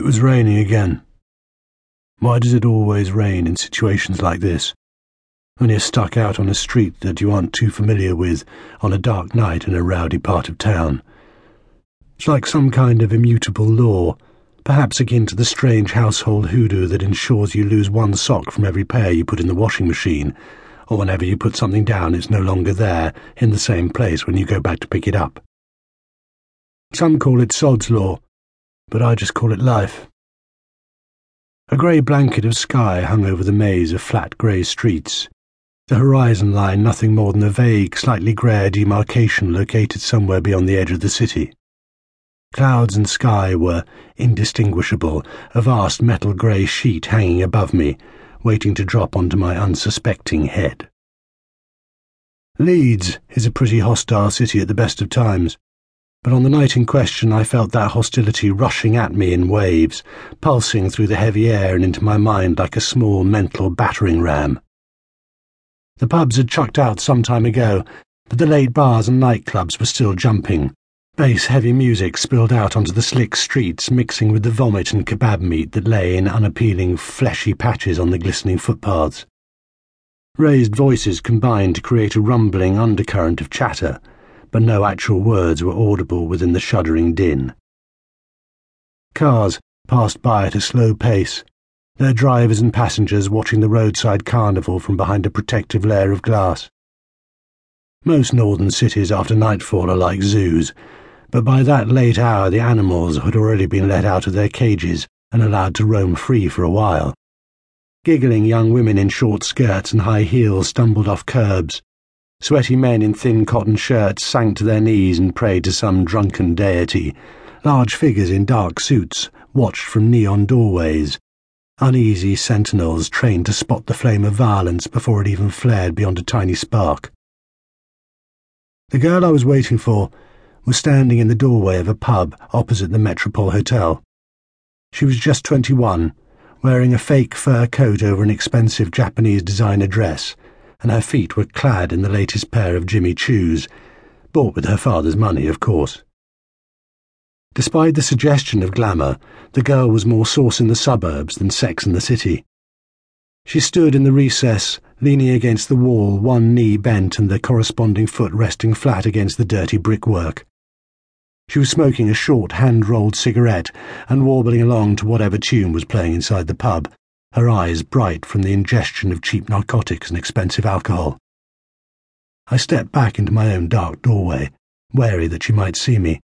It was raining again. Why does it always rain in situations like this? When you're stuck out on a street that you aren't too familiar with on a dark night in a rowdy part of town. It's like some kind of immutable law, perhaps akin to the strange household hoodoo that ensures you lose one sock from every pair you put in the washing machine, or whenever you put something down it's no longer there in the same place when you go back to pick it up. Some call it Sod's Law, but I just call it life. A grey blanket of sky hung over the maze of flat grey streets, the horizon line nothing more than a vague, slightly grey demarcation located somewhere beyond the edge of the city. Clouds and sky were indistinguishable, a vast metal grey sheet hanging above me, waiting to drop onto my unsuspecting head. Leeds is a pretty hostile city at the best of times but on the night in question I felt that hostility rushing at me in waves, pulsing through the heavy air and into my mind like a small mental battering ram. The pubs had chucked out some time ago, but the late bars and nightclubs were still jumping. Bass heavy music spilled out onto the slick streets, mixing with the vomit and kebab meat that lay in unappealing, fleshy patches on the glistening footpaths. Raised voices combined to create a rumbling undercurrent of chatter but no actual words were audible within the shuddering din. Cars passed by at a slow pace, their drivers and passengers watching the roadside carnival from behind a protective layer of glass. Most northern cities after nightfall are like zoos, but by that late hour the animals had already been let out of their cages and allowed to roam free for a while. Giggling young women in short skirts and high heels stumbled off curbs, Sweaty men in thin cotton shirts sank to their knees and prayed to some drunken deity. Large figures in dark suits watched from neon doorways. Uneasy sentinels trained to spot the flame of violence before it even flared beyond a tiny spark. The girl I was waiting for was standing in the doorway of a pub opposite the Metropole Hotel. She was just twenty-one, wearing a fake fur coat over an expensive Japanese designer dress and her feet were clad in the latest pair of Jimmy Choos, bought with her father's money, of course. Despite the suggestion of glamour, the girl was more sauce in the suburbs than sex in the city. She stood in the recess, leaning against the wall, one knee bent and the corresponding foot resting flat against the dirty brickwork. She was smoking a short, hand-rolled cigarette and warbling along to whatever tune was playing inside the pub, her eyes bright from the ingestion of cheap narcotics and expensive alcohol. I stepped back into my own dark doorway, wary that she might see me.